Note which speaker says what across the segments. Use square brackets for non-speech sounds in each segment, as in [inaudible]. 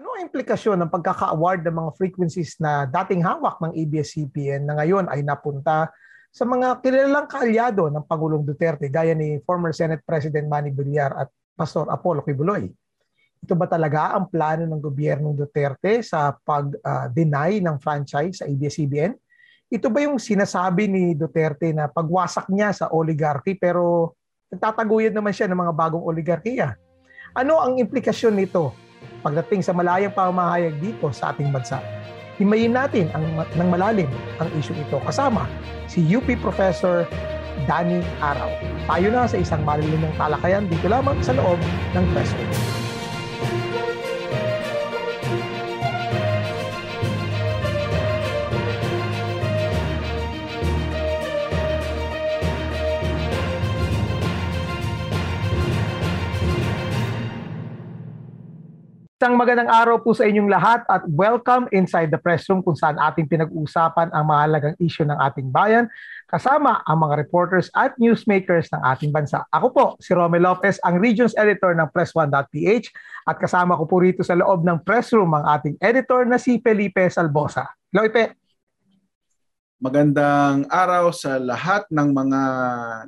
Speaker 1: Ano ang implikasyon ng pagkaka-award ng mga frequencies na dating hawak ng ABS-CBN na ngayon ay napunta sa mga kilalang kaalyado ng Pangulong Duterte gaya ni former Senate President Manny Villar at Pastor Apollo Kibuloy? Ito ba talaga ang plano ng gobyernong Duterte sa pag-deny ng franchise sa ABS-CBN? Ito ba yung sinasabi ni Duterte na pagwasak niya sa oligarchy pero nagtataguyod naman siya ng mga bagong oligarkiya? Ano ang implikasyon nito pagdating sa malayang pamahayag dito sa ating bansa. Himayin natin ang, ng malalim ang issue ito kasama si UP Professor Danny Araw. Tayo na sa isang malilimong talakayan dito lamang sa loob ng press room. Isang magandang araw po sa inyong lahat at welcome inside the press room kung saan ating pinag-uusapan ang mahalagang issue ng ating bayan kasama ang mga reporters at newsmakers ng ating bansa. Ako po, si Romel Lopez, ang Regions Editor ng Press1.ph at kasama ko po rito sa loob ng press room ang ating editor na si Felipe Salbosa. Hello, Ipe.
Speaker 2: Magandang araw sa lahat ng mga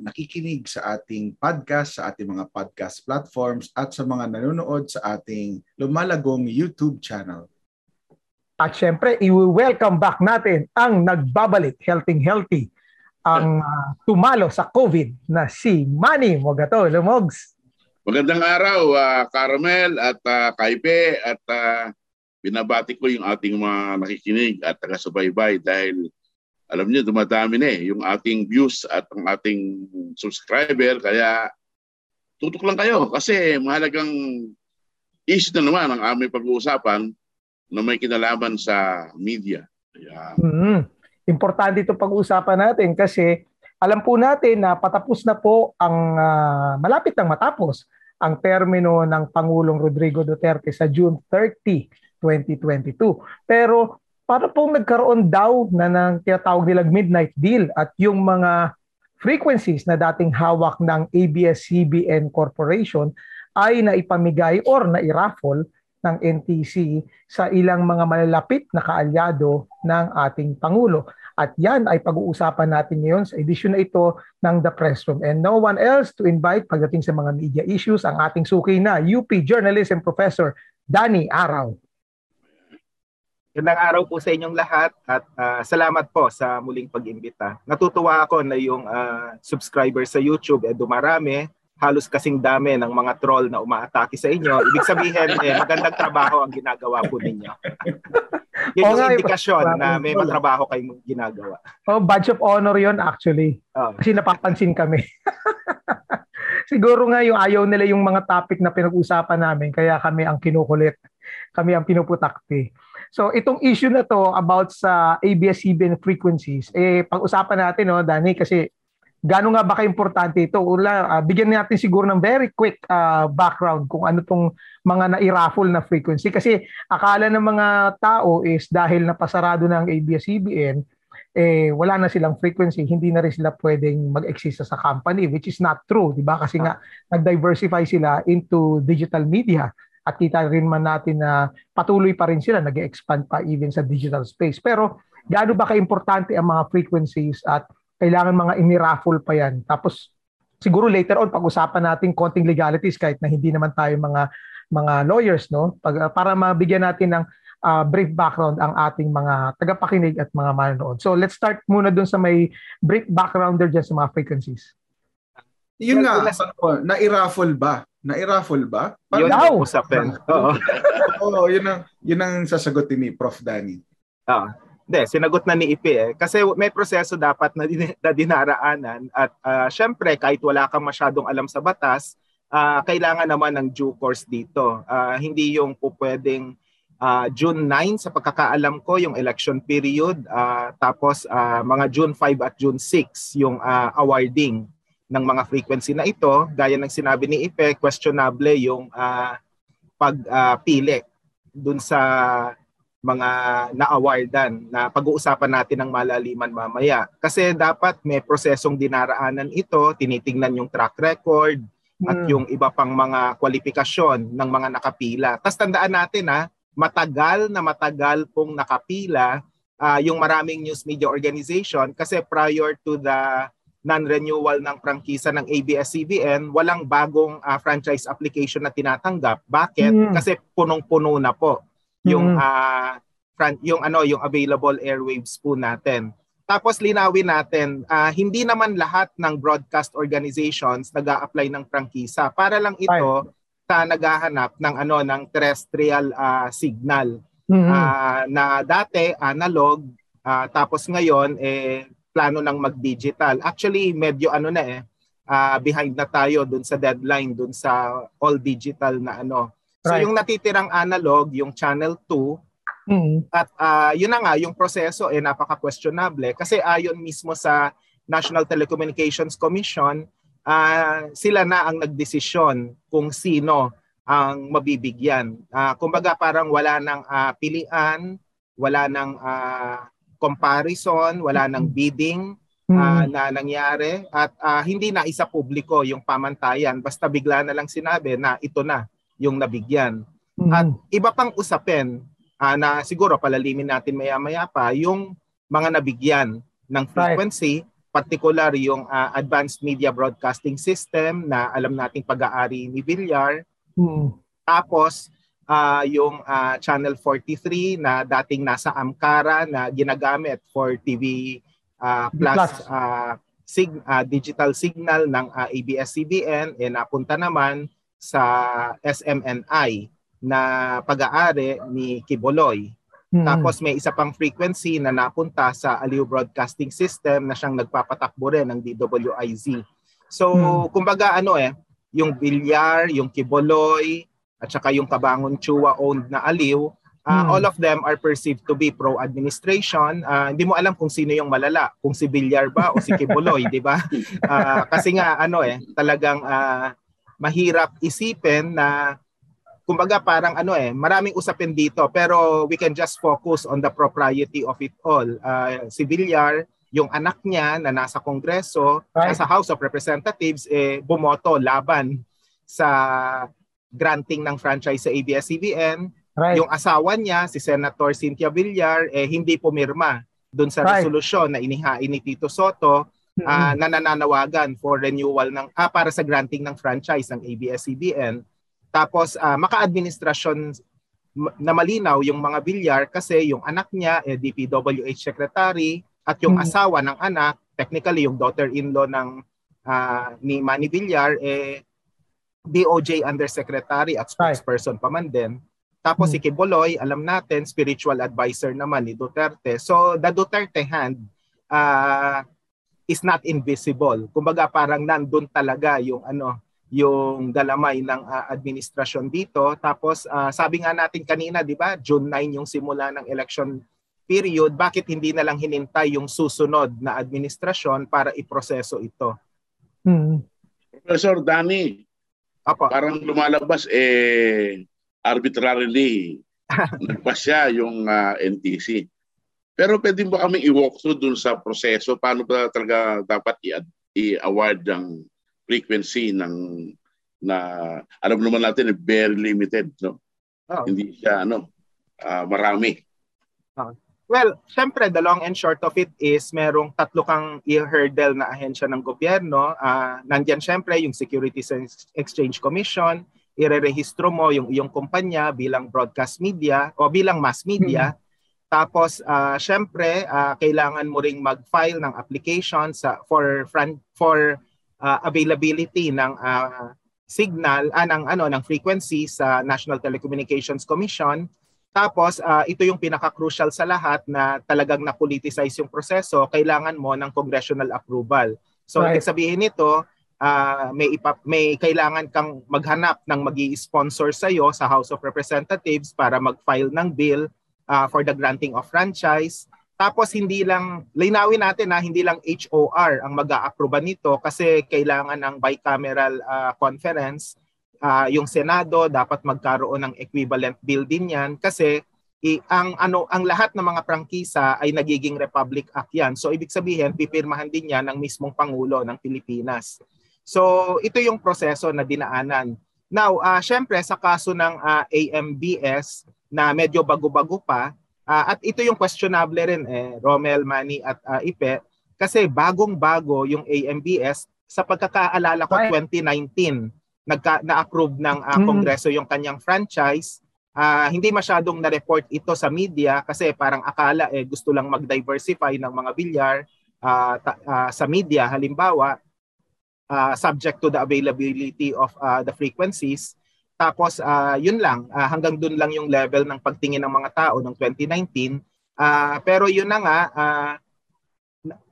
Speaker 2: nakikinig sa ating podcast, sa ating mga podcast platforms at sa mga nanonood sa ating lumalagong YouTube channel.
Speaker 1: At syempre, i-welcome back natin ang nagbabalik healthy healthy ang uh, [laughs] tumalo sa COVID na si Manny Mogato. Lumogs.
Speaker 3: Magandang araw, uh, Carmel at uh, Kaipe at uh, binabati ko yung ating mga nakikinig at taga-subaybay dahil alam niyo dumadami na eh yung ating views at ang ating subscriber kaya tutok lang kayo kasi mahalagang issue na naman ang aming pag-uusapan na may kinalaman sa media.
Speaker 1: Kaya... Mm-hmm. Importante itong pag-uusapan natin kasi alam po natin na patapos na po ang uh, malapit nang matapos ang termino ng Pangulong Rodrigo Duterte sa June 30, 2022. Pero para pong nagkaroon daw na ng tinatawag nilang midnight deal at yung mga frequencies na dating hawak ng ABS-CBN Corporation ay naipamigay or nairaffle ng NTC sa ilang mga malalapit na kaalyado ng ating Pangulo. At yan ay pag-uusapan natin ngayon sa edisyon na ito ng The Press Room. And no one else to invite pagdating sa mga media issues, ang ating suki na UP Journalism Professor Danny Araw.
Speaker 4: Gandang araw po sa inyong lahat at uh, salamat po sa muling pag-imbita. Natutuwa ako na yung uh, subscriber sa YouTube eh dumarami, halos kasing dami ng mga troll na umaatake sa inyo. Ibig sabihin, eh, magandang trabaho ang ginagawa po ninyo. Yun yung indikasyon na may matrabaho kayong ginagawa.
Speaker 1: Oh, badge of honor yon actually. Oh. Kasi napapansin kami. [laughs] Siguro nga yung ayaw nila yung mga topic na pinag-usapan namin, kaya kami ang kinukulit. Kami ang pinuputakti. So itong issue na to about sa ABS-CBN frequencies, eh pag-usapan natin no, Dani, kasi gaano nga ba ka-importante ito? Ula, uh, bigyan natin siguro ng very quick uh, background kung ano tong mga na-raffle na frequency. Kasi akala ng mga tao is dahil napasarado na ang ABS-CBN, eh, wala na silang frequency, hindi na rin sila pwedeng mag-exist sa company, which is not true, di ba? Kasi nga, nag-diversify sila into digital media. At kita rin man natin na patuloy pa rin sila, nag expand pa even sa digital space. Pero gaano ba kaimportante ang mga frequencies at kailangan mga iniraffle pa yan. Tapos siguro later on pag-usapan natin konting legalities kahit na hindi naman tayo mga mga lawyers no Pag, para mabigyan natin ng uh, brief background ang ating mga tagapakinig at mga manonood. So let's start muna dun sa may brief background there dyan sa mga frequencies.
Speaker 2: Yun nga, na-raffle ba? Na-raffle ba?
Speaker 4: Parang yun ang usapin. Oo. [laughs]
Speaker 2: Oo, yun ang, yun ang sasagutin ni Prof. Danny.
Speaker 4: Ah, hindi, sinagot na ni Ipi eh. Kasi may proseso dapat na, din, na dinaraanan at uh, syempre kahit wala kang masyadong alam sa batas, uh, kailangan naman ng due course dito. Uh, hindi yung po pwedeng uh, June 9 sa pagkakaalam ko yung election period uh, tapos uh, mga June 5 at June 6 yung uh, awarding ng mga frequency na ito, gaya ng sinabi ni Ipe, questionable yung uh, pagpili uh, dun sa mga na-awardan na pag-uusapan natin ng malaliman mamaya. Kasi dapat may prosesong dinaraanan ito, tinitingnan yung track record hmm. at yung iba pang mga kwalifikasyon ng mga nakapila. Tapos tandaan natin ha, matagal na matagal pong nakapila uh, yung maraming news media organization kasi prior to the non-renewal ng prangkisa ng ABS-CBN, walang bagong uh, franchise application na tinatanggap. Bakit? Mm. Kasi punong-puno na po yung mm. uh, fran- yung ano yung available airwaves po natin. Tapos linawin natin, uh, hindi naman lahat ng broadcast organizations nag apply ng prangkisa. Para lang ito right. sa naghahanap ng ano ng terrestrial uh, signal. Mm-hmm. Uh, na dati analog uh, tapos ngayon eh plano nang mag-digital. Actually medyo ano na eh uh, behind na tayo dun sa deadline dun sa all digital na ano. So right. yung natitirang analog, yung channel 2 Mm. At uh, yun na nga, yung proseso eh napaka-questionable kasi ayon mismo sa National Telecommunications Commission, uh, sila na ang nagdesisyon kung sino ang mabibigyan. Uh, kumbaga parang wala nang uh, pilian, wala nang uh, comparison, wala nang bidding uh, na nangyari at uh, hindi na isa publiko yung pamantayan basta bigla na lang sinabi na ito na yung nabigyan. At iba pang usapin uh, na siguro palalimin natin maya-maya pa yung mga nabigyan ng frequency, right. particular yung uh, Advanced Media Broadcasting System na alam nating pag-aari ni Villar. Hmm. Tapos uh, yung uh, Channel 43 na dating nasa Amkara na ginagamit for TV uh, plus, plus. Uh, sig- uh, digital signal ng uh, ABS-CBN eh napunta naman sa SMNI na pag-aari ni Kiboloy. Hmm. Tapos may isa pang frequency na napunta sa Aliw Broadcasting System na siyang nagpapatakbo rin ng DWIZ. So, hmm. kumbaga ano eh, yung Bilyar, yung Kiboloy, at saka yung Kabangon Chua owned na Aliw, uh, hmm. all of them are perceived to be pro-administration. Uh, hindi mo alam kung sino yung malala, kung si Bilyar ba o si [laughs] Kiboloy, di ba? Uh, kasi nga ano eh, talagang uh, mahirap isipin na kumbaga parang ano eh, maraming usapin dito pero we can just focus on the propriety of it all. Uh, si Villar, yung anak niya na nasa Kongreso, right. nasa House of Representatives, eh, bumoto laban sa granting ng franchise sa ABS-CBN. Right. Yung asawa niya, si Senator Cynthia Villar, eh, hindi pumirma doon sa right. resolusyon na inihain ni Tito Soto mm-hmm. uh, na nananawagan for renewal ng ah, para sa granting ng franchise ng ABS-CBN. Tapos uh, maka-administrasyon na malinaw yung mga bilyar kasi yung anak niya eh, DPWH secretary at yung hmm. asawa ng anak, technically yung daughter-in-law ng uh, ni Manny Villar eh DOJ undersecretary at spokesperson pa man din. Tapos hmm. si Kiboloy, alam natin, spiritual advisor naman ni Duterte. So the Duterte hand uh, is not invisible. Kumbaga parang nandun talaga yung ano yung dalamay ng uh, administrasyon dito. Tapos uh, sabi nga natin kanina, 'di ba? June 9 yung simula ng election period. Bakit hindi na lang hinintay yung susunod na administrasyon para iproseso ito?
Speaker 3: Hmm. Professor Danny, Apo. parang lumalabas eh arbitrarily [laughs] nagpasya yung uh, ah, NTC. Pero pwede ba kami i-walk through dun sa proseso? Paano ba talaga dapat i-award ang frequency ng na alam naman natin very limited no oh. hindi siya ano uh, marami
Speaker 4: oh. Well syempre the long and short of it is merong tatlo kang i-hurdle na ahensya ng gobyerno uh, nandiyan syempre yung Securities and Exchange Commission irerehistro mo yung iyong kumpanya bilang broadcast media o bilang mass media. Hmm. Tapos uh, syempre uh, kailangan mo ring mag-file ng application sa for for uh, availability ng uh, signal uh, ng ano ng frequency sa National Telecommunications Commission. Tapos uh, ito yung pinaka-crucial sa lahat na talagang na-politicize yung proseso, kailangan mo ng congressional approval. So right. sabihin nito, uh, may ipa, may kailangan kang maghanap ng magi-sponsor sa iyo sa House of Representatives para mag-file ng bill uh, for the granting of franchise tapos hindi lang, linawin natin na hindi lang HOR ang mag-a-approve nito kasi kailangan ng bicameral uh, conference. Uh, yung Senado dapat magkaroon ng equivalent bill din yan kasi i, ang ano ang lahat ng mga prangkisa ay nagiging Republic Act yan. So ibig sabihin pipirmahan din yan ng mismong pangulo ng Pilipinas. So ito yung proseso na dinaanan. Now, uh, syempre sa kaso ng uh, AMBS, na medyo bago-bago pa. Uh, at ito yung questionable rin eh, Romel, Manny at uh, Ipe kasi bagong-bago yung AMBS sa pagkakaalala ko 2019 nagka na-approve ng uh, Kongreso yung kanyang franchise. Uh, hindi masyadong na-report ito sa media kasi parang akala eh gusto lang mag-diversify ng mga bilyar uh, ta- uh, sa media halimbawa uh, subject to the availability of uh, the frequencies tapos uh, yun lang, uh, hanggang dun lang yung level ng pagtingin ng mga tao ng 2019. Uh, pero yun na nga, uh,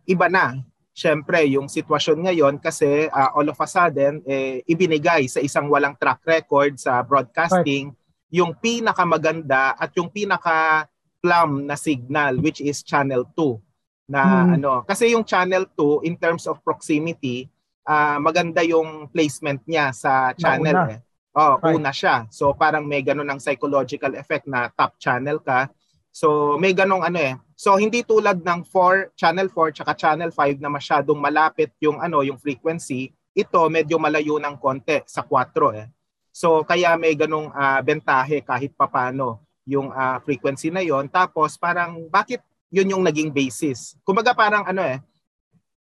Speaker 4: iba na. Siyempre, yung sitwasyon ngayon kasi uh, all of a sudden, eh, ibinigay sa isang walang track record sa broadcasting right. yung pinakamaganda at yung pinaka plum na signal which is channel 2 na hmm. ano kasi yung channel 2 in terms of proximity uh, maganda yung placement niya sa channel eh. Oh, right. una siya. So parang may ganun ng psychological effect na top channel ka. So may ganung ano eh. So hindi tulad ng 4 channel 4 tsaka channel 5 na masyadong malapit yung ano yung frequency, ito medyo malayo ng konti sa 4 eh. So kaya may ganung uh, bentahe kahit papano yung uh, frequency na yon. Tapos parang bakit yun yung naging basis? Kumbaga parang ano eh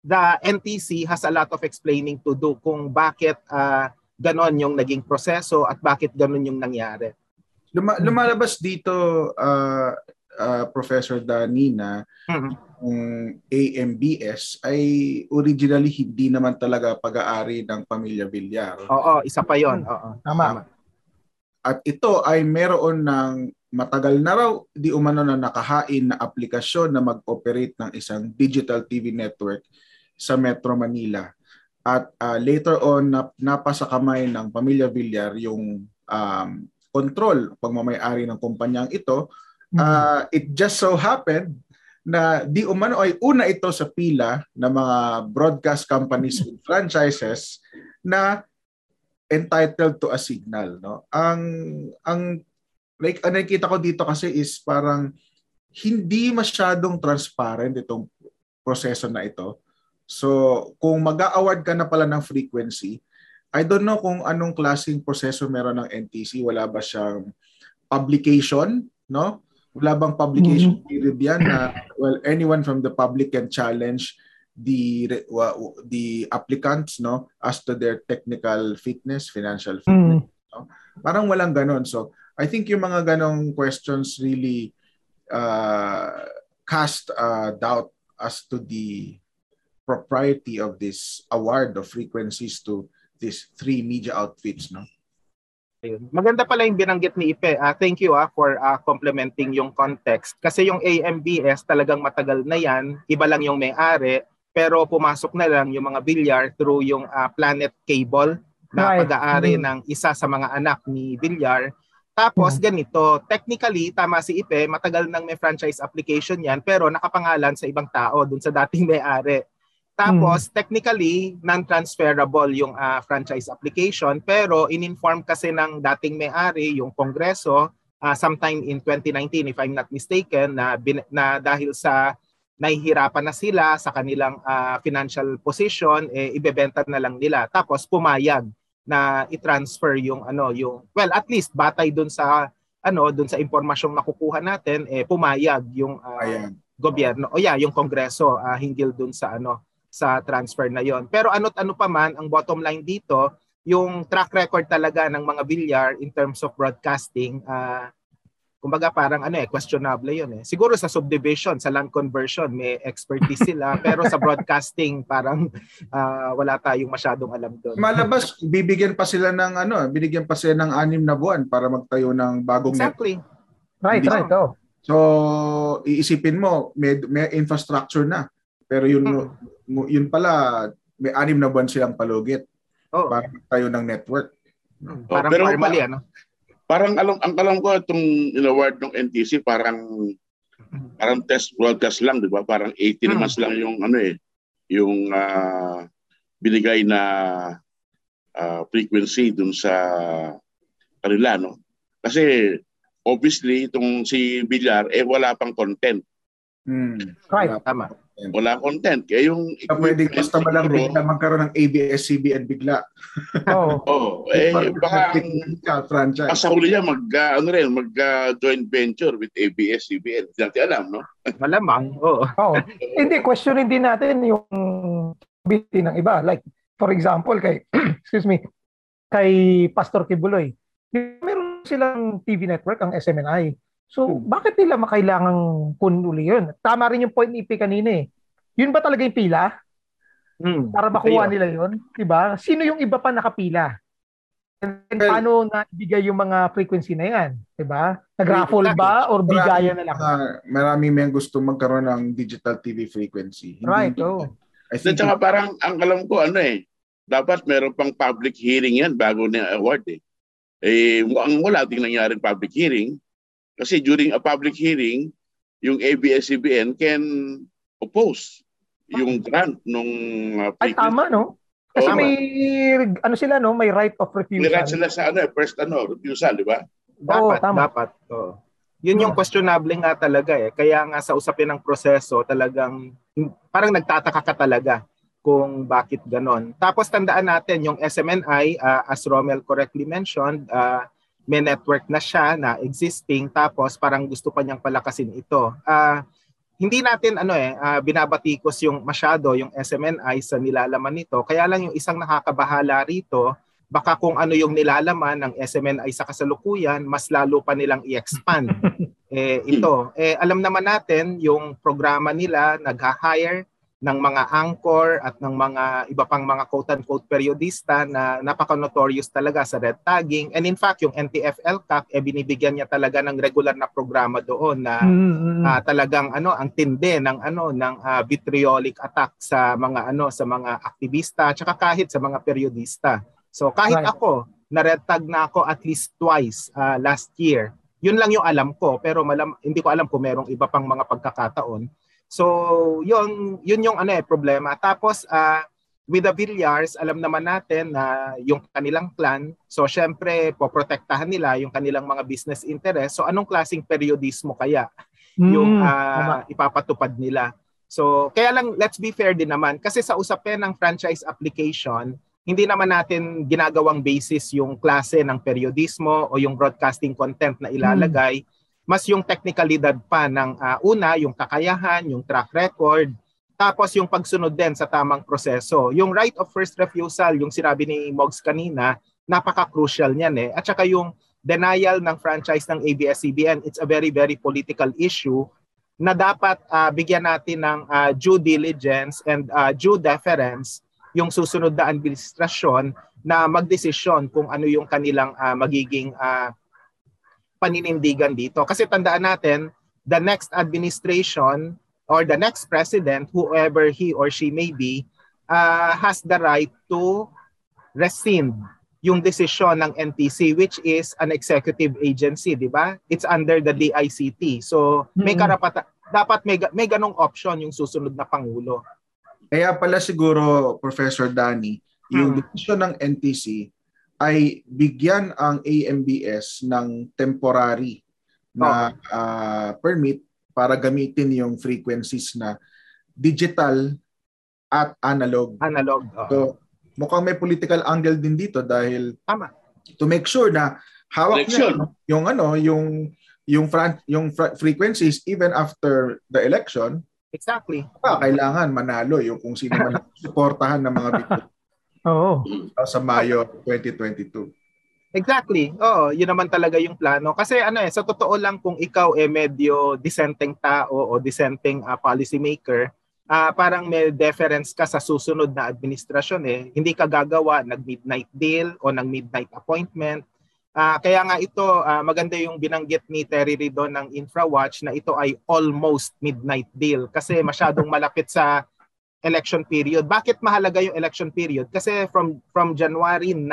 Speaker 4: the NTC has a lot of explaining to do kung bakit uh, ganon yung naging proseso at bakit ganon yung nangyari.
Speaker 2: Luma- lumalabas dito uh, uh, Professor Danina mm-hmm. yung AMBS ay originally hindi naman talaga pag-aari ng pamilya Villar.
Speaker 4: Oo, isa pa 'yon. Oo.
Speaker 1: Tama. Tama.
Speaker 2: At ito ay meron ng matagal na raw di umano na nakahain na aplikasyon na mag-operate ng isang digital TV network sa Metro Manila at uh, later on nap, napasa kamay ng pamilya Villar yung um, control pagmamayari ng kumpanyang ito uh, it just so happened na di umano ay una ito sa pila ng mga broadcast companies with [laughs] franchises na entitled to a signal no? Ang ang like ang nakikita ko dito kasi is parang hindi masyadong transparent itong proseso na ito. So, kung mag-award ka na pala ng frequency, I don't know kung anong klaseng proseso meron ng NTC. Wala ba siyang publication, no? Wala bang publication mm-hmm. period yan na well anyone from the public can challenge the the applicants no as to their technical fitness, financial fitness. Mm. No? Parang walang ganon. So, I think yung mga ganong questions really uh, cast uh, doubt as to the propriety of this award of frequencies to these three media outfits, no?
Speaker 4: Ayun. Maganda pala yung binanggit ni Ipe. Uh, thank you uh, for uh, complementing yung context. Kasi yung AMBS talagang matagal na yan. Iba lang yung may-ari. Pero pumasok na lang yung mga Villar through yung uh, Planet Cable na right. pag-aari mm. ng isa sa mga anak ni Villar. Tapos mm. ganito, technically, tama si Ipe, matagal nang may franchise application yan pero nakapangalan sa ibang tao dun sa dating may-ari. Tapos, hmm. technically, non-transferable yung uh, franchise application pero in-inform kasi ng dating may-ari, yung Kongreso, uh, sometime in 2019 if I'm not mistaken, na, bin, na dahil sa nahihirapan na sila sa kanilang uh, financial position, eh, ibebenta na lang nila. Tapos, pumayag na i-transfer yung ano yung well at least batay doon sa ano doon sa impormasyong nakukuha natin eh pumayag yung uh, gobyerno o yeah yung kongreso uh, hinggil doon sa ano sa transfer na yon. Pero ano't ano pa man, ang bottom line dito, yung track record talaga ng mga Villar in terms of broadcasting, uh, kumbaga parang ano eh, questionable yun eh. Siguro sa subdivision, sa land conversion, may expertise sila. [laughs] pero sa broadcasting, parang uh, wala tayong masyadong alam doon.
Speaker 2: Malabas, bibigyan pa sila ng ano, binigyan pa sila ng anim na buwan para magtayo ng bagong
Speaker 4: Exactly.
Speaker 2: Net.
Speaker 1: Right, right. Oh.
Speaker 2: So, iisipin mo, may, may infrastructure na. Pero yun, hmm. yun pala, may anim na buwan silang palugit oh. para tayo ng network.
Speaker 4: Hmm. Parang oh, pero normally, pa, ano?
Speaker 3: Parang alam, ang alam ko itong inaward ng NTC parang parang test broadcast lang, di ba? Parang 18 hmm. months lang yung ano eh, yung uh, binigay na uh, frequency dun sa kanila, no? Kasi obviously itong si Villar eh wala pang content.
Speaker 2: Hmm.
Speaker 1: Right. Tama.
Speaker 3: Wala content. Kaya yung
Speaker 2: Kaya pwedeng basta ba lang bigla magkaroon ng ABS-CBN bigla.
Speaker 1: Oo. [laughs]
Speaker 3: oh, eh, baka ang
Speaker 2: ka, franchise.
Speaker 3: sa huli niya mag, uh, ano rin, mag uh, joint venture with ABS-CBN. Hindi natin alam, no? [laughs]
Speaker 4: Malamang, oo.
Speaker 1: Oo. Hindi, questionin din natin yung biti ng iba. Like, for example, kay, [clears throat] excuse me, kay Pastor Kibuloy. Meron silang TV network, ang SMNI. So, hmm. bakit nila makailangang kunin uli yun? Tama rin yung point ni Ipi kanina eh. Yun ba talaga yung pila? Hmm. Para makuha nila yun? Diba? Sino yung iba pa nakapila? And well, paano naibigay yung mga frequency na yan? Diba? Nag-raffle ba or bigaya na lang? Uh,
Speaker 2: marami may gusto magkaroon ng digital TV frequency.
Speaker 1: Hindi, right, oh.
Speaker 3: I think At parang, ang alam ko, ano eh, dapat meron pang public hearing yan bago na award eh. Eh, ang wala ting nangyari public hearing, kasi during a public hearing, yung ABS-CBN can oppose yung grant nung
Speaker 1: uh, Ay, tama, no? Kasi oh, may, ano sila, no? May right of refusal.
Speaker 3: May right sila sa ano, eh, first ano, refusal, di ba?
Speaker 4: Dapat, oh, tama. dapat. Oh. Yun yung questionable nga talaga eh. Kaya nga sa usapin ng proseso, talagang parang nagtataka ka talaga kung bakit ganon. Tapos tandaan natin yung SMNI, uh, as Romel correctly mentioned, uh, may network na siya na existing tapos parang gusto pa niyang palakasin ito. Uh, hindi natin ano eh uh, binabatikos yung masyado yung SMNI sa nilalaman nito. Kaya lang yung isang nakakabahala rito, baka kung ano yung nilalaman ng SMNI sa kasalukuyan, mas lalo pa nilang i-expand. [laughs] eh ito, eh alam naman natin yung programa nila nag-hire ng mga anchor at ng mga iba pang mga quote-unquote periodista na napaka-notorious talaga sa red tagging. And in fact, yung NTF-LCAC, eh, binibigyan niya talaga ng regular na programa doon na mm-hmm. uh, talagang ano ang tindi ng ano ng uh, vitriolic attack sa mga ano sa mga aktivista at kahit sa mga periodista. So kahit right. ako, na red tag na ako at least twice uh, last year. Yun lang yung alam ko pero malam, hindi ko alam kung merong iba pang mga pagkakataon So, yun, yun yung ano eh, problema. Tapos, uh, with the Villiers, alam naman natin na yung kanilang plan, so syempre, poprotektahan nila yung kanilang mga business interest. So, anong klaseng periodismo kaya mm, yung uh, ipapatupad nila? So, kaya lang, let's be fair din naman. Kasi sa usapin ng franchise application, hindi naman natin ginagawang basis yung klase ng periodismo o yung broadcasting content na ilalagay. Mm mas yung technicalidad pa ng uh, una, yung kakayahan, yung track record, tapos yung pagsunod din sa tamang proseso. Yung right of first refusal, yung sinabi ni Mogs kanina, napaka-crucial niyan eh. At saka yung denial ng franchise ng ABS-CBN, it's a very, very political issue na dapat uh, bigyan natin ng uh, due diligence and uh, due deference yung susunod na administrasyon na magdesisyon kung ano yung kanilang uh, magiging uh, paninindigan dito. Kasi tandaan natin, the next administration or the next president, whoever he or she may be, uh, has the right to rescind yung desisyon ng NTC which is an executive agency, di ba? It's under the DICT. So may karapatan dapat may may ganong option yung susunod na pangulo.
Speaker 2: Kaya pala siguro Professor Danny, yung hmm. desisyon ng NTC ay bigyan ang AMBS ng temporary na uh, permit para gamitin yung frequencies na digital at analog.
Speaker 4: Analog.
Speaker 2: Uh-huh. So mukhang may political angle din dito dahil
Speaker 4: tama
Speaker 2: to make sure na hawak niya yung ano yung yung front, yung frequencies even after the election.
Speaker 4: Exactly.
Speaker 2: Pa, kailangan manalo yung kung sino man suportahan ng mga [laughs]
Speaker 1: Oo. [clears throat]
Speaker 2: Sa Mayo 2022.
Speaker 4: Exactly. Oo, yun naman talaga yung plano. Kasi ano eh, sa totoo lang kung ikaw eh medyo dissenting tao o dissenting uh, policy maker, uh, parang may deference ka sa susunod na administrasyon eh. Hindi ka gagawa ng midnight deal o ng midnight appointment. Uh, kaya nga ito, uh, maganda yung binanggit ni Terry Ridon ng InfraWatch na ito ay almost midnight deal kasi masyadong malapit sa election period. Bakit mahalaga yung election period? Kasi from from January 9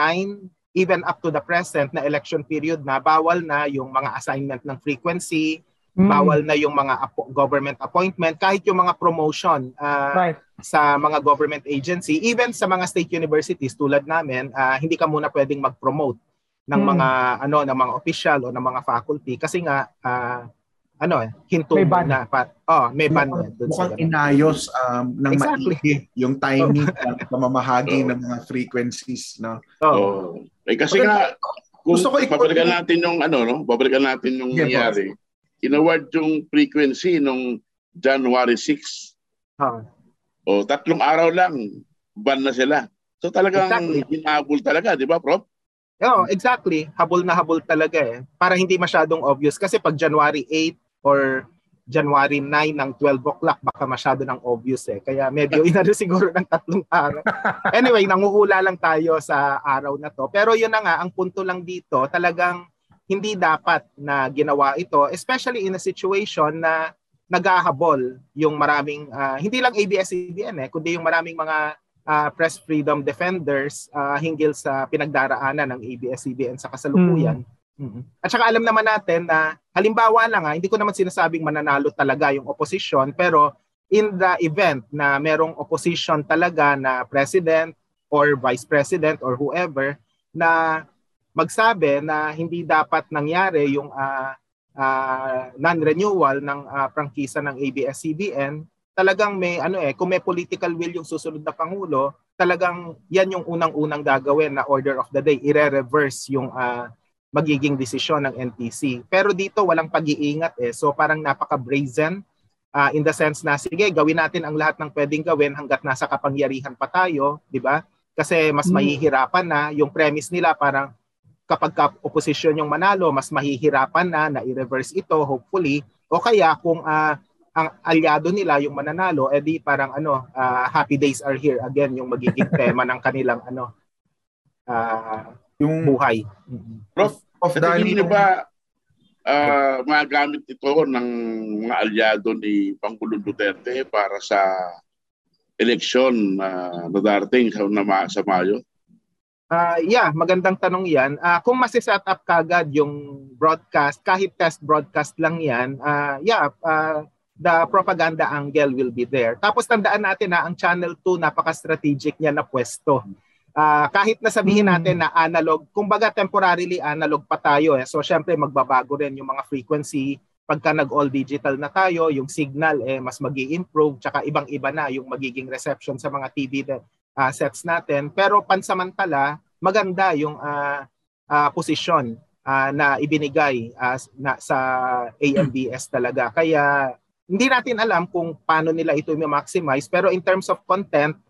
Speaker 4: even up to the present na election period na bawal na yung mga assignment ng frequency, mm. bawal na yung mga ap- government appointment, kahit yung mga promotion uh, right. sa mga government agency, even sa mga state universities tulad namin, uh, hindi ka muna pwedeng mag-promote ng mm. mga ano ng mga official o ng mga faculty kasi nga uh, ano eh, hinto
Speaker 1: may ban.
Speaker 4: na. Pa, oh, may ban.
Speaker 2: Mukhang, mukhang inayos um, ng
Speaker 4: Exactly.
Speaker 2: maigi yung timing [laughs] ng pamamahagi ng mga frequencies. No?
Speaker 4: Oh.
Speaker 3: Oh. Eh kasi nga, kung
Speaker 2: Gusto ko i-
Speaker 3: babalikan natin yung ano, no? Babalikan natin yung
Speaker 2: Yeah,
Speaker 3: nangyari. Inaward yung frequency nung January 6.
Speaker 4: Oh.
Speaker 3: O tatlong araw lang, ban na sila. So talagang
Speaker 4: Exactly.
Speaker 3: hinabol talaga, di ba, Prof?
Speaker 4: Oh, exactly. Habol na habol talaga eh. Para hindi masyadong obvious. Kasi pag January 8 or January 9 ng 12 o'clock, baka masyado ng obvious eh. Kaya medyo [laughs] inano siguro ng tatlong araw. Anyway, nanguhula lang tayo sa araw na to. Pero yun na nga, ang punto lang dito, talagang hindi dapat na ginawa ito, especially in a situation na naghahabol yung maraming, ah, hindi lang ABS-CBN eh, kundi yung maraming mga ah, press freedom defenders ah, hinggil sa pinagdaraanan ng ABS-CBN sa kasalukuyan. Mhm. At saka alam naman natin na halimbawa lang ha, hindi ko naman sinasabing mananalo talaga yung opposition pero in the event na merong opposition talaga na president or vice president or whoever na magsabi na hindi dapat nangyari yung ah, ah, non-renewal ng ah, prangkisa ng ABS-CBN, talagang may ano eh, kung may political will yung susunod na pangulo, talagang yan yung unang-unang gagawin na order of the day, ire-reverse yung ah, magiging desisyon ng NTC. Pero dito walang pag-iingat eh. So parang napaka-brazen ah, in the sense na sige, gawin natin ang lahat ng pwedeng gawin hanggat nasa kapangyarihan pa tayo, di ba? Kasi mas
Speaker 1: Hmm.
Speaker 4: mahihirapan na yung premise nila parang kapag ka opposition yung manalo, mas mahihirapan na na i-reverse ito hopefully. O kaya kung ah, ang aliado nila yung mananalo, edi parang ano, ah, happy days are here again yung magiging [laughs] tema ng kanilang ano ah,
Speaker 2: Yung
Speaker 4: buhay.
Speaker 3: Prof,
Speaker 2: of
Speaker 3: Sa tingin niyo ba ah, magamit ito ng mga alyado ni Pangulong Duterte para sa eleksyon na darating sa, na, sa Mayo?
Speaker 4: Ah, yeah, magandang tanong 'yan. Ah, kung masi-set up kagad yung broadcast, kahit test broadcast lang 'yan, ah, yeah, ah, the propaganda angle will be there. Tapos tandaan natin na ang Channel 2 napaka-strategic niya na pwesto. Ah, kahit na sabihin natin na analog, kumbaga temporarily analog pa tayo eh. So syempre magbabago rin yung mga frequency pagka nag-all digital na tayo, yung signal eh mas magi improve tsaka ibang-iba na yung magiging reception sa mga TV na- ah, sets natin. Pero pansamantala, maganda yung ah, ah, posisyon ah, na ibinigay ah, na sa AMBS talaga. Kaya hindi natin alam kung paano nila ito i-maximize pero in terms of content,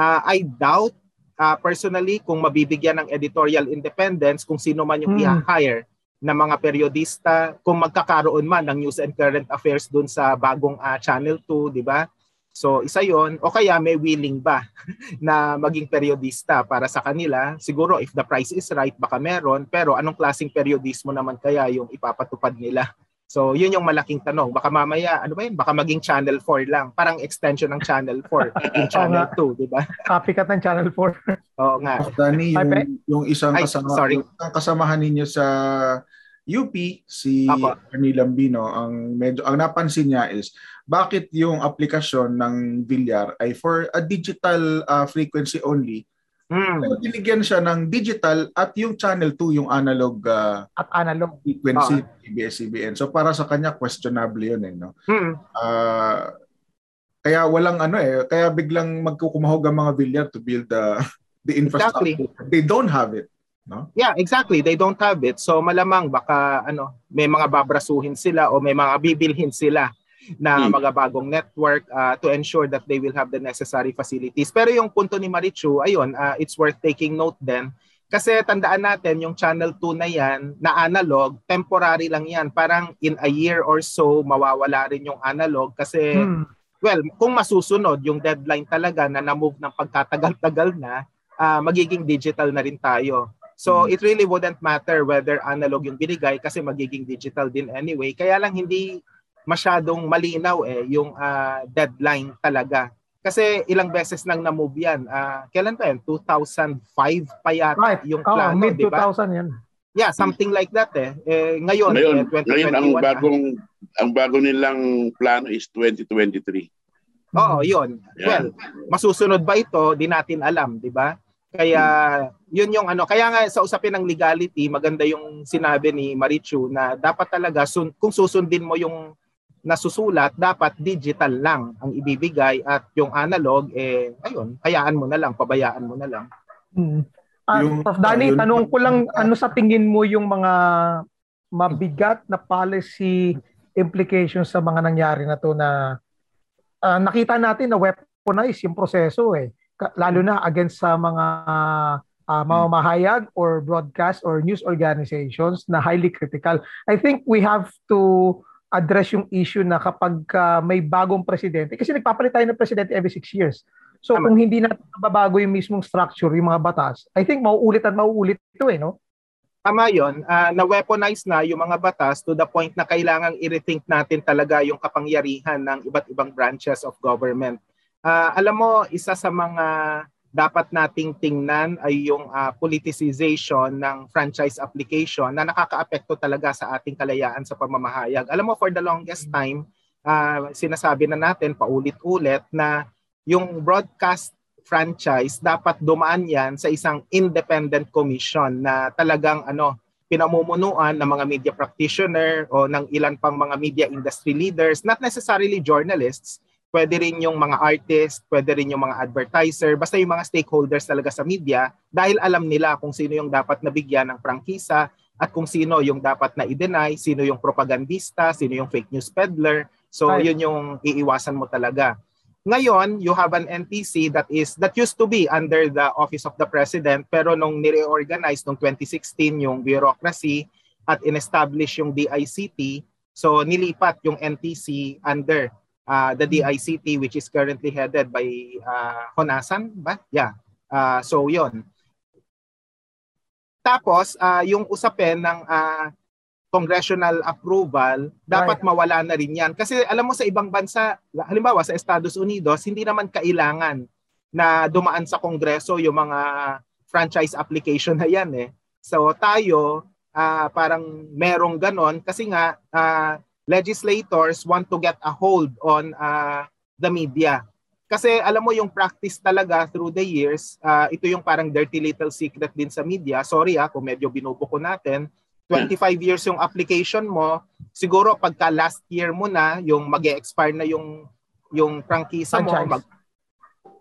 Speaker 4: ah, I doubt ah, personally kung mabibigyan ng editorial independence kung sino man yung
Speaker 1: Hmm.
Speaker 4: i-hire na mga periodista kung magkakaroon man ng news and current affairs dun sa bagong ah, Channel 2, di ba? So isa yon o kaya may willing ba [laughs] na maging periodista para sa kanila. Siguro if the price is right baka meron pero anong klaseng periodismo naman kaya yung ipapatupad nila? So yun yung malaking tanong. Baka mamaya ano ba yun? Baka maging Channel 4 lang, parang extension ng Channel 4, yung [laughs] Channel 2, di ba?
Speaker 1: Copycat ng Channel 4.
Speaker 4: Oo nga.
Speaker 2: of Danny,
Speaker 1: Ay,
Speaker 2: yung, yung isang
Speaker 4: Ay,
Speaker 2: kasama,
Speaker 4: sorry.
Speaker 2: yung isang kasamahan ninyo sa UP, si
Speaker 4: Apo.
Speaker 2: Ernie Lambino, ang medyo ang napansin niya is bakit yung aplikasyon ng Villar ay for a digital uh, frequency only.
Speaker 4: Hmm.
Speaker 2: Pero binigyan siya ng digital at yung channel 2 yung analog uh,
Speaker 1: At analog.
Speaker 2: frequency ABS-CBN. So para sa kanya questionable yun eh no.
Speaker 4: Hmm.
Speaker 2: Ah, kaya walang ano eh, kaya biglang magkukumahog ang mga Villar to build the [laughs] the infrastructure.
Speaker 4: Exactly.
Speaker 2: They don't have it.
Speaker 4: Yeah, exactly. They don't have it. So malamang baka ano, may mga babrasuhin sila o may mga bibilhin sila na
Speaker 3: Hmm.
Speaker 4: mga bagong network uh, to ensure that they will have the necessary facilities. Pero yung punto ni Marichu, ayun, uh, it's worth taking note din. Kasi tandaan natin yung Channel 2 na yan, na analog, temporary lang yan. Parang in a year or so, mawawala rin yung analog kasi
Speaker 1: Hmm.
Speaker 4: well, kung masusunod yung deadline talaga na na-move ng pagkatagal-tagal na, ah, magiging digital na rin tayo. So it really wouldn't matter whether analog yung binigay kasi magiging digital din anyway. Kaya lang hindi masyadong malinaw eh yung ah, deadline talaga. Kasi ilang beses nang na-move yan. Ah, kailan pa yan? 2005 pa yata
Speaker 1: Right.
Speaker 4: yung
Speaker 1: Oh,
Speaker 4: plano,
Speaker 1: mid
Speaker 4: di ba?
Speaker 1: 2000 yan.
Speaker 4: Yeah, something like that eh. eh ngayon,
Speaker 3: Ngayon,
Speaker 4: eh, 2021
Speaker 3: ngayon ang bagong ang bago nilang plano is 2023.
Speaker 4: Oo, yun.
Speaker 3: Yeah.
Speaker 4: Well, masusunod ba ito? Di natin alam, di ba? Kaya yun yung ano, kaya nga sa usapin ng legality, maganda yung sinabi ni Marichu na dapat talaga sun, kung susundin mo yung nasusulat, dapat digital lang ang ibibigay at yung analog eh ayun, hayaan mo na lang, pabayaan mo na lang.
Speaker 1: Hmm. Uh, yung, Prof. Danny, uh, tanong ko lang ano sa tingin mo yung mga mabigat na policy implications sa mga nangyari na to na uh, nakita natin na weaponize yung proseso eh lalo na against sa mga uh, mamamahayag or broadcast or news organizations na highly critical. I think we have to address yung issue na kapag uh, may bagong presidente, kasi nagpapalit tayo ng presidente every six years. So Tama. kung hindi natin mababago yung mismong structure, yung mga batas, I think mauulit at mauulit ito eh, no?
Speaker 4: Tama yun, uh, na-weaponize na yung mga batas to the point na kailangang i-rethink natin talaga yung kapangyarihan ng iba't ibang branches of government. Uh, alam mo, isa sa mga dapat nating tingnan ay yung uh, politicization ng franchise application na nakakaapekto talaga sa ating kalayaan sa pamamahayag. Alam mo, for the longest time, uh, sinasabi na natin paulit-ulit na yung broadcast franchise dapat dumaan yan sa isang independent commission na talagang ano pinamumunuan ng mga media practitioner o ng ilan pang mga media industry leaders, not necessarily journalists, pwede rin yung mga artist, pwede rin yung mga advertiser, basta yung mga stakeholders talaga sa media dahil alam nila kung sino yung dapat nabigyan ng prangkisa at kung sino yung dapat na i-deny, sino yung propagandista, sino yung fake news peddler. So right. yun yung iiwasan mo talaga. Ngayon, you have an NTC that is that used to be under the office of the president pero nung ni-reorganize nung 2016 yung bureaucracy at in-establish yung DICT, so nilipat yung NTC under uh, the DICT which is currently headed by uh, Honasan ba? Yeah. Uh, so 'yon. Tapos uh, yung usapin ng uh, congressional approval, dapat right. mawala na rin yan. Kasi alam mo sa ibang bansa, halimbawa sa Estados Unidos, hindi naman kailangan na dumaan sa kongreso yung mga franchise application na yan eh. So tayo, uh, parang merong ganon kasi nga uh, legislators want to get a hold on uh, the media. Kasi alam mo yung practice talaga through the years, uh, ito yung parang dirty little secret din sa media. Sorry ah kung medyo binubuko natin 25 years yung application mo, siguro pagka last year mo na, yung mag expire na yung yung prangkisa mo, mag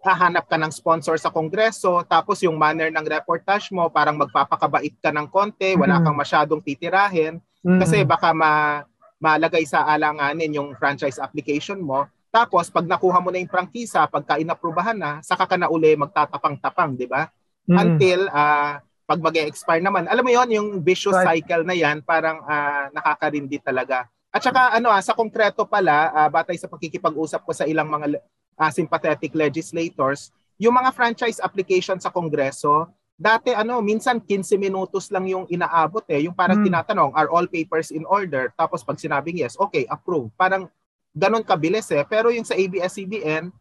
Speaker 4: hahanap ka ng sponsor sa kongreso, tapos yung manner ng reportage mo, parang magpapakabait ka ng konti, wala mm-hmm. kang masyadong titirahin, mm-hmm. kasi baka ma, malagay sa alanganin yung franchise application mo. Tapos, pag nakuha mo na yung prangkisa, pagka inaprubahan na, saka ka na uli magtatapang-tapang, di ba? Mm-hmm. Until uh, pag mag expire naman, alam mo yon yung vicious right. cycle na yan, parang uh, nakakarindi talaga. At saka ano ah, sa konkreto pala, uh, batay sa pagkikipag-usap ko sa ilang mga uh, sympathetic legislators, yung mga franchise application sa Kongreso, dati ano, minsan 15 minutos lang yung inaabot eh. Yung parang hmm. tinatanong, are all papers in order? Tapos pag sinabing yes, okay, approve. Parang ganun kabilis eh. Pero yung sa ABS-CBN,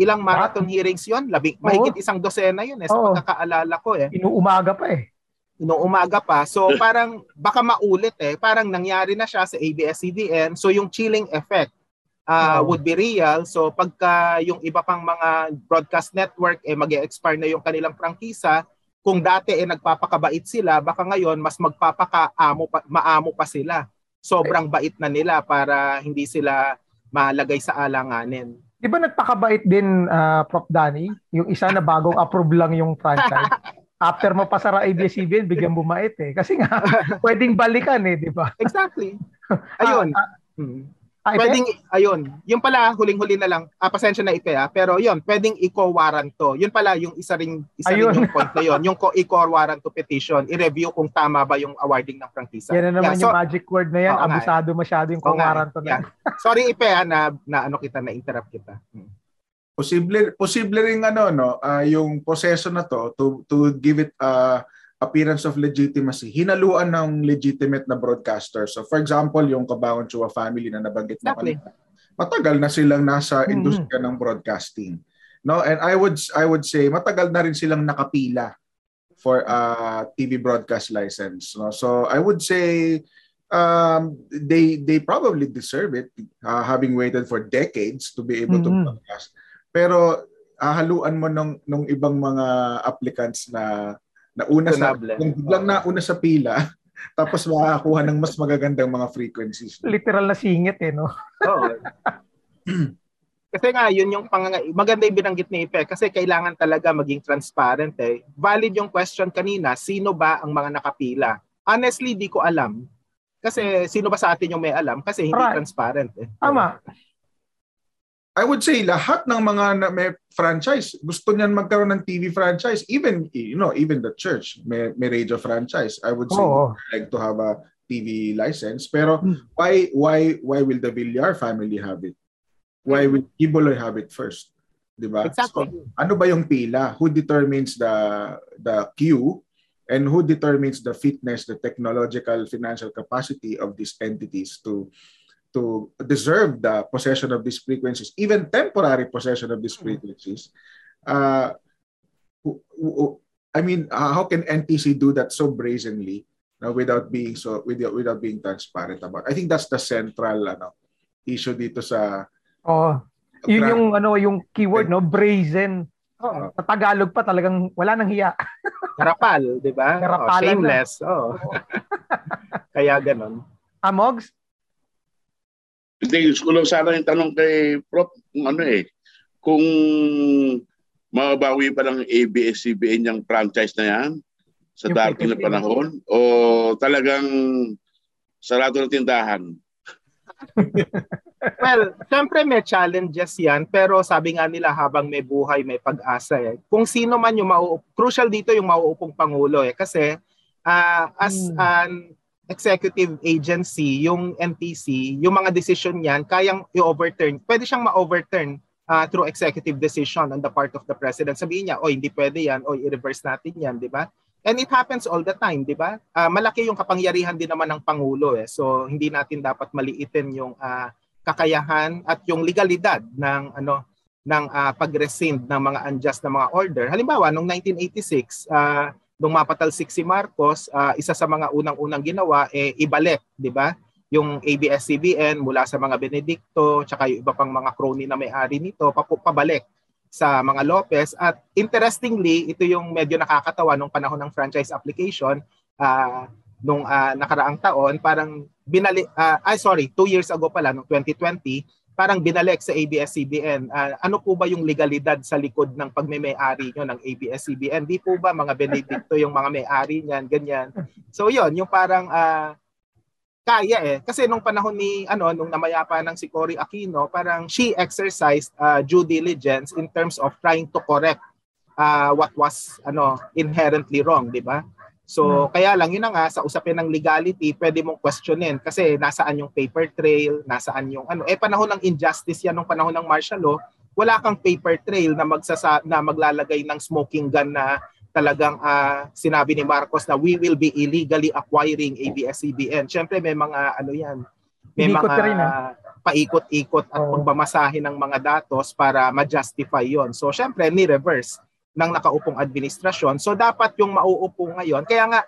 Speaker 4: Ilang marathon hearings yon Labing, Oo. mahigit isang dosena yun eh, sa Oo. pagkakaalala ko eh.
Speaker 1: Inuumaga pa eh.
Speaker 4: Inuumaga pa. So [laughs] parang baka maulit eh. Parang nangyari na siya sa ABS-CBN. So yung chilling effect uh, would be real. So pagka yung iba pang mga broadcast network eh mag expire na yung kanilang prangkisa, kung dati eh nagpapakabait sila, baka ngayon mas magpapakaamo pa, maamo pa sila. Sobrang bait na nila para hindi sila malagay sa alanganin.
Speaker 1: Di ba nagpakabait din, uh, Prof. Danny? Yung isa na bagong approve lang yung franchise. [laughs] After mo pasara ABS-CBN, bigyan bumait eh. Kasi nga, [laughs] pwedeng balikan eh, di ba?
Speaker 4: Exactly. Ayun. uh, uh, Ah, pwedeng, ayun, yung pala, huling-huli na lang, ah, pasensya na ipe ah, pero yun, pwedeng i-co-warrant to. Yun pala, yung isa ring, isa rin yung point na yun, yung i-co-warrant to petition, i-review kung tama ba yung awarding ng prangkisa.
Speaker 1: Yan na naman yeah, so, yung magic word na yan, oh, abusado masyado yung co-warrant to na. Yeah. [laughs]
Speaker 4: Sorry ipe ah, na, na ano kita, na-interrupt kita. Hmm.
Speaker 2: Posible, posible rin ano, no, uh, yung proseso na to, to, to give it uh, appearance of legitimacy, hinaluan ng legitimate na broadcaster. So for example, yung Kabangon Chua family na nabanggit mo exactly. kanina, matagal na silang nasa mm-hmm. industriya ng broadcasting. No, and I would I would say matagal na rin silang nakapila for a uh, TV broadcast license. No? So I would say um, they they probably deserve it uh, having waited for decades to be able mm-hmm. to broadcast. Pero hahaluan mo nung, nung ibang mga applicants na nauna sa kung biglang nauna sa pila [laughs] tapos makakakuha ng mas magagandang mga frequencies.
Speaker 1: Literal na singit eh, no?
Speaker 4: Oo. [laughs] kasi nga, yun yung pang maganda yung binanggit ni Ipe kasi kailangan talaga maging transparent eh. Valid yung question kanina, sino ba ang mga nakapila? Honestly, di ko alam. Kasi sino ba sa atin yung may alam? Kasi hindi right. transparent eh.
Speaker 1: Tama.
Speaker 2: I would say lahat ng mga na may franchise gusto niyan magkaroon ng TV franchise. Even you know even the church may, may radio franchise. I would say oh. like to have a TV license. Pero hmm. why why why will the Villar family have it? Why will Iboloy have it first? 'di ba?
Speaker 4: Exactly.
Speaker 2: so, ano ba yung pila? Who determines the the queue and who determines the fitness the technological financial capacity of these entities to to deserve the possession of these frequencies, even temporary possession of these hmm. frequencies, uh, I mean, uh, how can NTC do that so brazenly no, without being so without, without being transparent about? I think that's the central ano issue dito sa
Speaker 1: Oh, yun yung ano yung keyword no, brazen. Oh, sa Tagalog pa talagang wala nang hiya. [laughs]
Speaker 4: Karapal, 'di ba? Oh, shameless. Oh. [laughs] Kaya ganun.
Speaker 1: Amogs,
Speaker 3: hindi, gusto ko lang sana yung tanong kay Prof. Kung ano eh, kung mababawi pa ng ABS-CBN yung franchise na yan sa yung darating na panahon o talagang sarado ng tindahan? [laughs]
Speaker 4: well, syempre may challenges yan pero sabi nga nila habang may buhay may pag-asa eh. Kung sino man yung mau crucial dito yung mauupong pangulo eh kasi uh, as hmm. an executive agency, yung NTC, yung mga decision niyan, kayang i-overturn. Pwede siyang ma-overturn uh, through executive decision on the part of the president. Sabihin niya, oh, hindi pwede yan, o i-reverse natin yan, di ba? And it happens all the time, di ba? Uh, malaki yung kapangyarihan din naman ng Pangulo. Eh. So, hindi natin dapat maliitin yung uh, kakayahan at yung legalidad ng ano ng uh, pag-rescind ng mga unjust na mga order. Halimbawa, noong 1986, uh, nung mapatalsik si Marcos, uh, isa sa mga unang-unang ginawa eh ibalik, 'di ba? Yung ABS-CBN mula sa mga Benedicto, tsaka yung iba pang mga crony na may-ari nito, pabalik sa mga Lopez at interestingly, ito yung medyo nakakatawa nung panahon ng franchise application uh, nung uh, nakaraang taon, parang binalik uh, ay sorry, two years ago pala nung 2020, parang binalik sa ABS-CBN. Uh, ah, ano po ba yung legalidad sa likod ng pagmemay-ari nyo ng ABS-CBN? Di po ba mga Benedicto yung mga may-ari niyan, ganyan. So yon yung parang uh, kaya eh. Kasi nung panahon ni, ano, nung namayapa ng si Cory Aquino, parang she exercised uh, due diligence in terms of trying to correct uh, what was ano inherently wrong, di ba? So, hmm. kaya lang, yun na nga, sa usapin ng legality, pwede mong questionin kasi nasaan yung paper trail, nasaan yung ano. Eh, panahon ng injustice yan, nung panahon ng martial law, wala kang paper trail na, magsasa, na maglalagay ng smoking gun na talagang uh, sinabi ni Marcos na we will be illegally acquiring ABS-CBN. Siyempre, may mga ano yan, may Inikot mga rin, ah. paikot-ikot at oh. pagbamasahe ng mga datos para ma-justify yon. So, syempre, ni-reverse ng nakaupong administrasyon. So dapat yung mauupo ngayon, kaya nga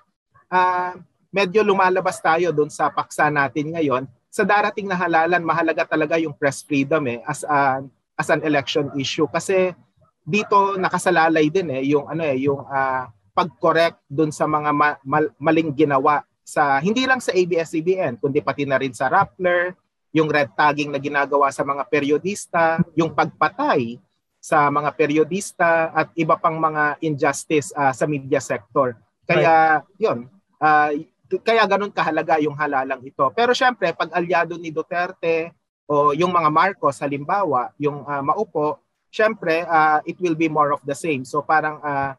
Speaker 4: uh, medyo lumalabas tayo doon sa paksa natin ngayon. Sa darating na halalan, mahalaga talaga yung press freedom eh as an as an election issue kasi dito nakasalalay din eh yung ano eh yung uh, pag-correct doon sa mga ma- mal- maling ginawa sa hindi lang sa ABS-CBN kundi pati na rin sa Rappler, yung red tagging na ginagawa sa mga periodista, yung pagpatay sa mga periodista at iba pang mga injustice uh, sa media sector. Kaya right. 'yun, uh, kaya ganun kahalaga yung halalang ito. Pero syempre, pag alyado ni Duterte o yung mga Marcos halimbawa, yung uh, maupo, syempre uh, it will be more of the same. So parang uh,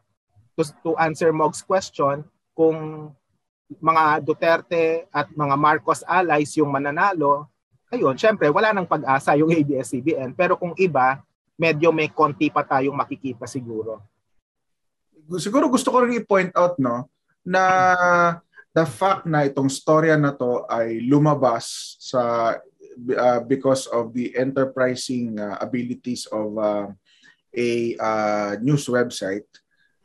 Speaker 4: to, to answer Mog's question, kung mga Duterte at mga Marcos allies yung mananalo, ayun, syempre wala nang pag-asa yung ABS-CBN. Pero kung iba, medyo may konti pa tayong makikita siguro.
Speaker 2: Siguro gusto ko rin i-point out no na the fact na itong storya na to ay lumabas sa uh, because of the enterprising uh, abilities of uh, a uh, news website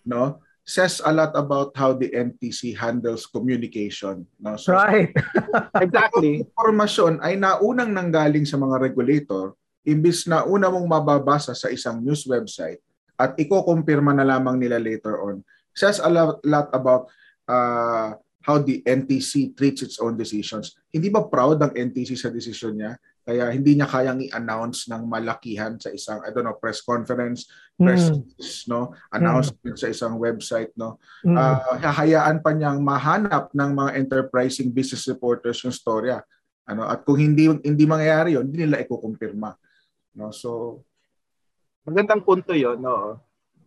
Speaker 2: no says a lot about how the NTC handles communication no.
Speaker 1: So, right. [laughs]
Speaker 2: Exactly. Informasyon ay naunang nanggaling sa mga regulator imbis na una mong mababasa sa isang news website, at iko-kumpirma na lamang nila later on says a lot, lot about uh, how the NTC treats its own decisions. Hindi ba proud ang NTC sa desisyon niya? Kaya hindi niya kayang i-announce ng malakihan sa isang I don't know press conference, press mm. no, announcement mm. sa isang website no. Mm. Uh, hahayaan pa niyang mahanap ng mga enterprising business reporters yung storya. Ano, at kung hindi hindi mangyayari 'yon, hindi nila ikukumpirma. No, so
Speaker 4: magandang punto 'yon, no.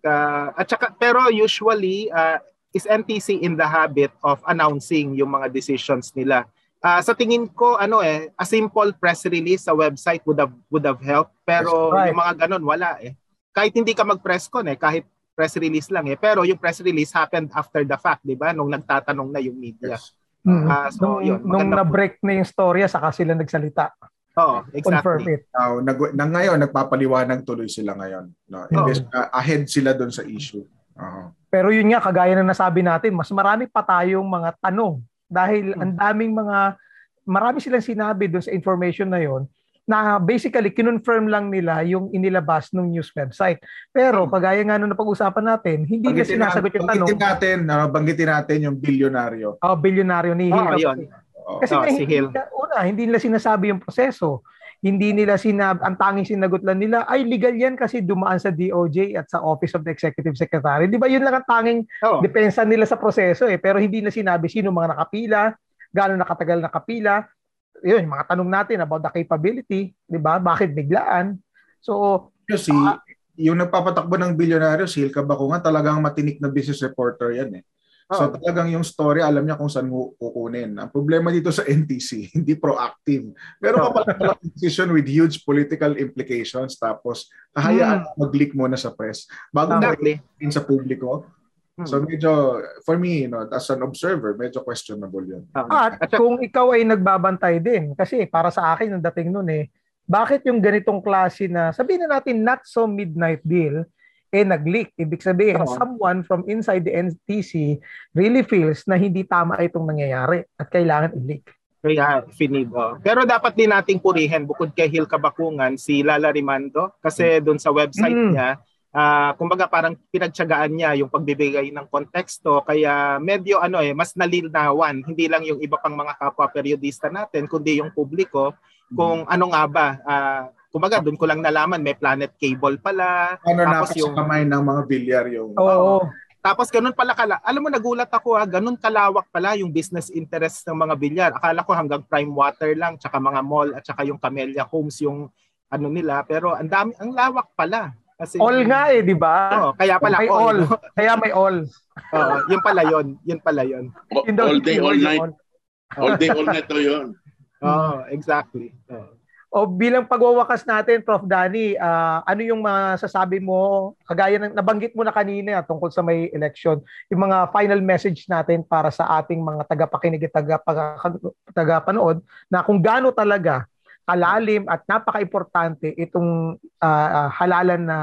Speaker 4: Uh, at saka, pero usually uh, is NTC in the habit of announcing yung mga decisions nila. Uh, sa tingin ko ano eh a simple press release sa website would have would have helped pero right. yung mga ganun wala eh. Kahit hindi ka mag-press con eh kahit press release lang eh pero yung press release happened after the fact, 'di ba? Nung nagtatanong na yung media. Yes.
Speaker 1: Mm-hmm. Uh, so nung, yun, nung na-break na yung storya saka sila nagsalita.
Speaker 4: Oh, exactly.
Speaker 1: Confirm it.
Speaker 2: Now, nag, na ngayon nagpapaliwanag tuloy sila ngayon, no. Imbes oh. uh, ahead sila doon sa issue. Uh-huh.
Speaker 1: Pero yun nga kagaya ng nasabi natin, mas marami pa tayong mga tanong dahil hmm. ang daming mga marami silang sinabi doon sa information na yon na basically kinonfirm lang nila yung inilabas ng news website. Pero hmm. kagaya nga nung napag-usapan natin, hindi nila sinasagot yung tanong.
Speaker 2: Banggitin natin, uh, banggitin natin yung bilyonaryo.
Speaker 1: Oh, bilyonaryo ni
Speaker 4: Hill. Oh, yun.
Speaker 1: Kasi oh, si Hill. Una, hindi nila sinasabi yung proseso. Hindi nila sinab ang tanging sinagot lang nila ay legal yan kasi dumaan sa DOJ at sa Office of the Executive Secretary. 'Di ba? Yun lang ang tanging oh. depensa nila sa proseso eh. Pero hindi nila sinabi sino mga nakapila, gaano nakatagal nakapila. Yun, mga tanong natin about the capability, 'di ba? Bakit biglaan? So,
Speaker 2: kasi uh, yung nagpapatakbo ng bilyonaryo, si Hilka Bakungan, talagang matinik na business reporter yan eh. Oh. So talagang yung story, alam niya kung saan kukunin. Ang problema dito sa NTC, [laughs] hindi proactive. Pero kapag pala decision with huge political implications, tapos hahayaan hmm. mag-leak muna sa press bago exactly. mo sa publiko. Hmm. So medyo, for me, you know, as an observer, medyo questionable yun.
Speaker 1: At kung ikaw ay nagbabantay din, kasi para sa akin, ang dating nun eh, bakit yung ganitong klase na, sabihin na natin not so midnight deal, eh nag-leak. Ibig sabihin, uh-huh. someone from inside the NTC really feels na hindi tama itong nangyayari at kailangan i-leak.
Speaker 4: Kaya finib. Oh. Pero dapat din nating purihin bukod kay Hil Kabakungan si Lala Rimando kasi hmm. doon sa website mm. niya uh, kumbaga parang pinagtiyagaan niya yung pagbibigay ng konteksto kaya medyo ano eh mas nalilinawan hindi lang yung iba pang mga kapwa periodista natin kundi yung publiko kung ano nga ba uh, kumbaga doon ko lang nalaman may planet cable pala
Speaker 2: ano tapos yung kamay ng mga bilyar yung
Speaker 1: Oo. Oh,
Speaker 4: tapos ganun pala kala. Alam mo nagulat ako ha, ganun kalawak pala yung business interest ng mga bilyar. Akala ko hanggang Prime Water lang, tsaka mga mall at tsaka yung Camellia Homes yung ano nila, pero ang dami ang lawak pala.
Speaker 1: Kasi, all nga eh, di ba?
Speaker 4: Oh, kaya pala
Speaker 1: may all. all. kaya may all. [laughs]
Speaker 4: Oo, yun pala yun. Yun pala yun.
Speaker 3: All, all day, all night. All day, all night to yun.
Speaker 4: Oo, oh, exactly. Oh.
Speaker 1: O bilang pagwawakas natin, Prof. Danny, uh, ano yung masasabi mo, kagaya ng nabanggit mo na kanina tungkol sa may election, yung mga final message natin para sa ating mga tagapakinig at tagapanood na kung gaano talaga kalalim at napaka-importante itong uh, halalan na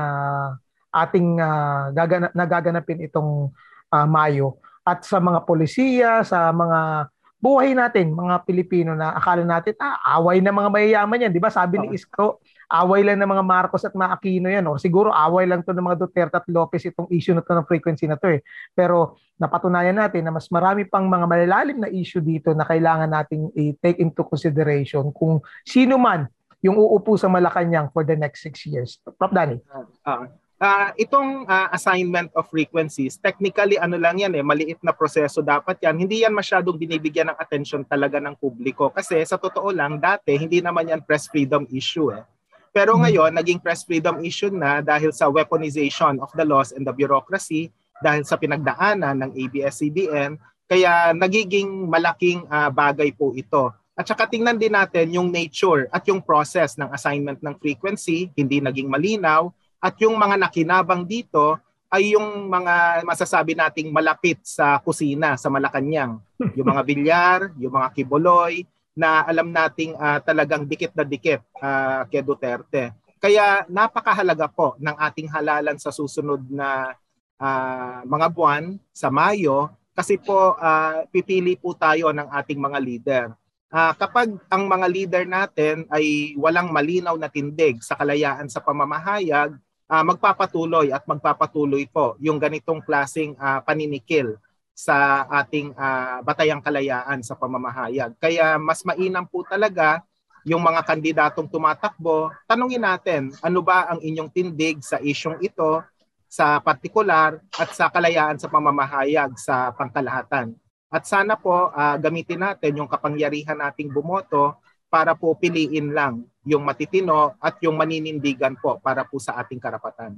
Speaker 1: ating uh, gagana- nagaganapin itong uh, Mayo at sa mga polisiya, sa mga buhay natin, mga Pilipino na akala natin, ah, away na mga mayayaman yan. Di ba? Sabi ni Isko, away lang ng mga Marcos at mga Aquino yan. Or siguro away lang to ng mga Duterte at Lopez itong issue na to ng frequency na to eh. Pero napatunayan natin na mas marami pang mga malalalim na issue dito na kailangan nating i-take into consideration kung sino man yung uupo sa Malacanang for the next six years. Prof. Danny. Uh,
Speaker 4: uh, Uh, itong uh, assignment of frequencies, technically ano lang yan eh, maliit na proseso dapat yan. Hindi yan masyadong binibigyan ng attention talaga ng publiko kasi sa totoo lang dati hindi naman yan press freedom issue eh. Pero hmm. ngayon naging press freedom issue na dahil sa weaponization of the laws and the bureaucracy, dahil sa pinagdaanan ng ABS-CBN, kaya nagiging malaking uh, bagay po ito. At saka tingnan din natin yung nature at yung process ng assignment ng frequency, hindi naging malinaw, at yung mga nakinabang dito ay yung mga masasabi nating malapit sa kusina sa Malacanang. Yung mga bilyar, yung mga kiboloy na alam nating uh, talagang dikit na dikit uh, kay Duterte. Kaya napakahalaga po ng ating halalan sa susunod na uh, mga buwan sa Mayo kasi po uh, pipili po tayo ng ating mga leader. Uh, kapag ang mga leader natin ay walang malinaw na tindig sa kalayaan sa pamamahayag, uh, magpapatuloy at magpapatuloy po yung ganitong klasing uh, paninikil sa ating uh, batayang kalayaan sa pamamahayag. Kaya mas mainam po talaga yung mga kandidatong tumatakbo, tanungin natin ano ba ang inyong tindig sa isyong ito sa partikular at sa kalayaan sa pamamahayag sa pangkalahatan. At sana po uh, gamitin natin yung kapangyarihan nating bumoto para po piliin lang yung matitino at yung maninindigan po para po sa ating karapatan.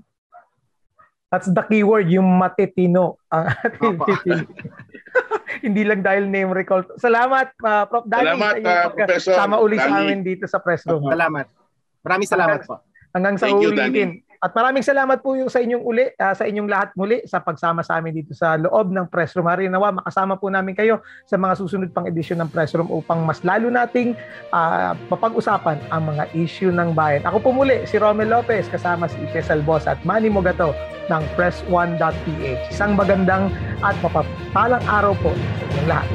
Speaker 1: That's the keyword, yung matitino [laughs] ang ating [laughs] Hindi lang dahil name recall. Salamat, uh, Prof. Dani.
Speaker 3: Salamat, uh, Professor.
Speaker 1: Sama uli sa amin dito sa press room.
Speaker 4: Salamat. Maraming salamat po.
Speaker 1: Hanggang sa ulitin. At maraming salamat po yung sa inyong uli, uh, sa inyong lahat muli sa pagsama sa amin dito sa loob ng Press Room. Harinawa, makasama po namin kayo sa mga susunod pang edisyon ng Press Room upang mas lalo nating uh, mapag-usapan ang mga issue ng bayan. Ako po muli, si Romel Lopez, kasama si Ipe Salbos at Manny Mogato ng press1.ph. Isang magandang at mapapalang araw po sa inyong lahat.